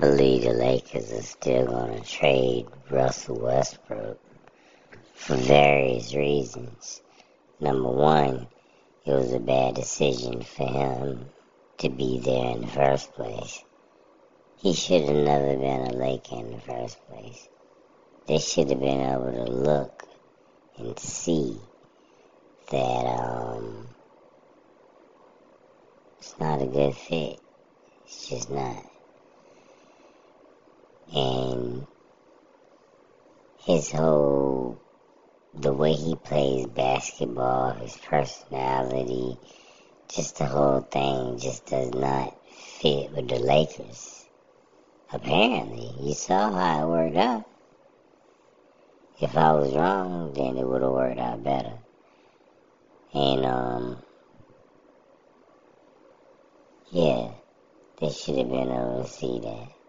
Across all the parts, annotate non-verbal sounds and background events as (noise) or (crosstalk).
believe the Lakers are still going to trade Russell Westbrook for various reasons. Number one, it was a bad decision for him to be there in the first place. He should have never been a Laker in the first place. They should have been able to look and see that um, it's not a good fit. It's just not. And his whole, the way he plays basketball, his personality, just the whole thing just does not fit with the Lakers. Apparently, you saw how it worked out. If I was wrong, then it would have worked out better. And, um, yeah, they should have been able to see that.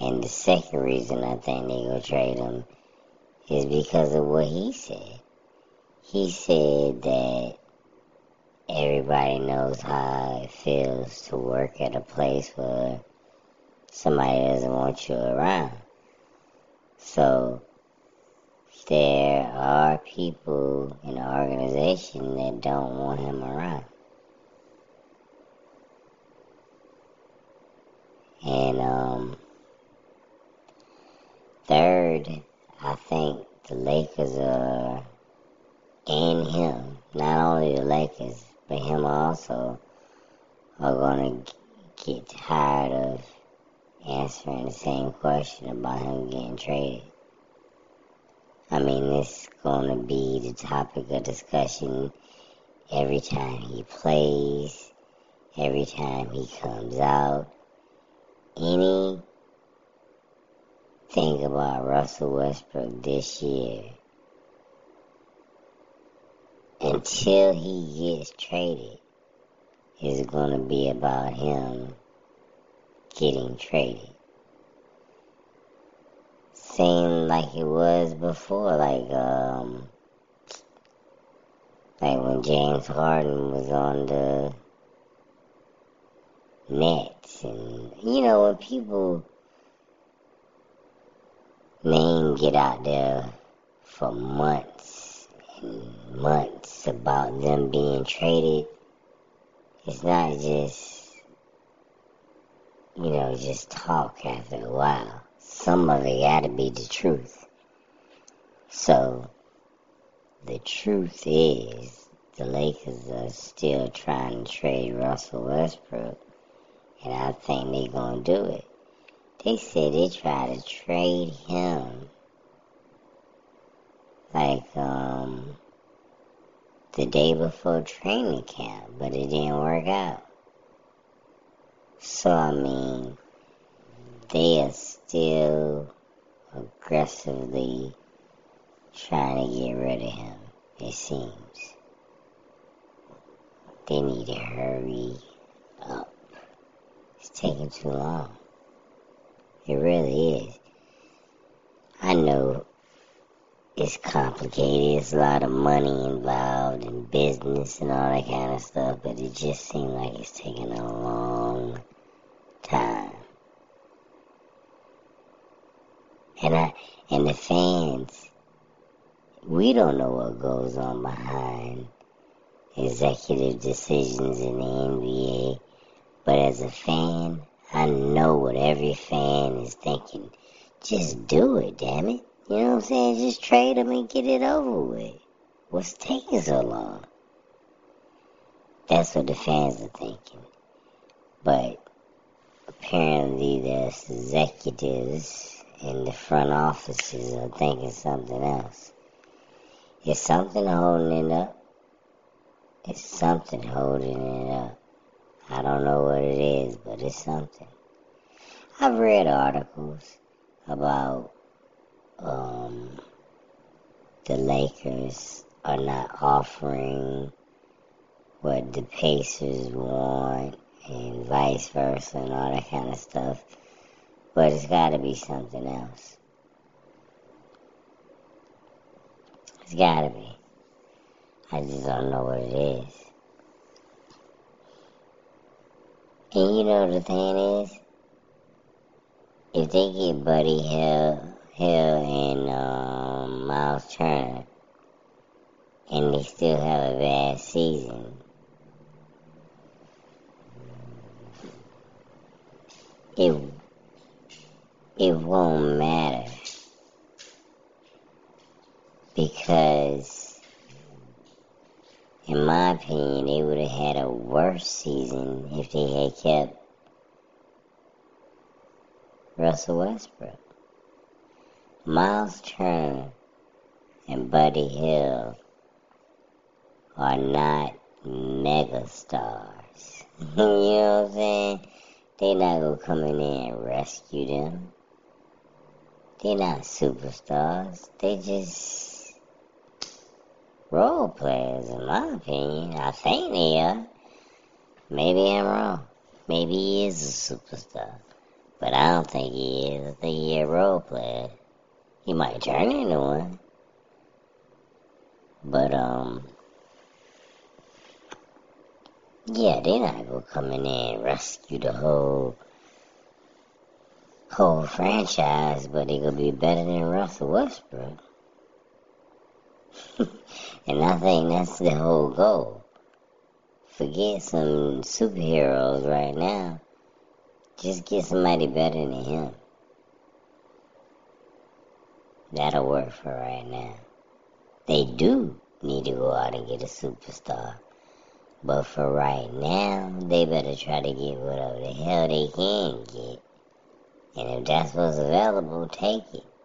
And the second reason I think they're gonna trade him is because of what he said. He said that everybody knows how it feels to work at a place where somebody doesn't want you around. So there are people in the organization that don't want him around. And um, third, I think Lakers are, and him, not only the Lakers, but him also, are going to get tired of answering the same question about him getting traded. I mean, this is going to be the topic of discussion every time he plays, every time he comes out. Any thing about Russell Westbrook this year until he gets traded is going to be about him getting traded. Seemed like it was before, like um, like when James Harden was on the Nets, and you know when people name get out there for months and months about them being traded, it's not just you know just talk after a while some of it got to be the truth. So, the truth is, the Lakers are still trying to trade Russell Westbrook, and I think they're to do it. They said they tried to trade him like um, the day before training camp, but it didn't work out. So, I mean, they are still aggressively trying to get rid of him, it seems. They need to hurry up. It's taking too long. It really is. I know it's complicated, it's a lot of money involved and business and all that kind of stuff, but it just seems like it's taking a long time. And I and the fans, we don't know what goes on behind executive decisions in the NBA. But as a fan, I know what every fan is thinking. Just do it, damn it. You know what I'm saying? Just trade them and get it over with. What's taking so long? That's what the fans are thinking. But apparently there's executives and the front offices are thinking something else. It's something holding it up. It's something holding it up. I don't know what it is, but it's something. I've read articles about um, the Lakers are not offering what the Pacers want and vice versa and all that kind of stuff. But it's got to be something else. It's got to be. I just don't know what it is. And you know the thing is, if they get Buddy Hield, Hield and um, Myles Turner, and they still have a bad season, it it won't matter. Because, in my opinion, they would have had a worse season if they had kept Russell Westbrook. Myles Turner and Buddy Hield are not mega stars. (laughs) you know what I'm saying? They not gonna come in there and rescue them. They're not superstars. They just role players, in my opinion. I think they are. Maybe I'm wrong. Maybe he is a superstar. But I don't think he is. I think he's a role player. He might turn into one. But, um, yeah, they're not gonna come in there and rescue the whole whole franchise, but they gonna be better than Russell Westbrook. (laughs) and I think that's the whole goal. Forget some superheroes right now. Just get somebody better than him. That'll work for right now. They do need to go out and get a superstar. But for right now, they better try to get whatever the hell they can get. And if that's what's available, take it.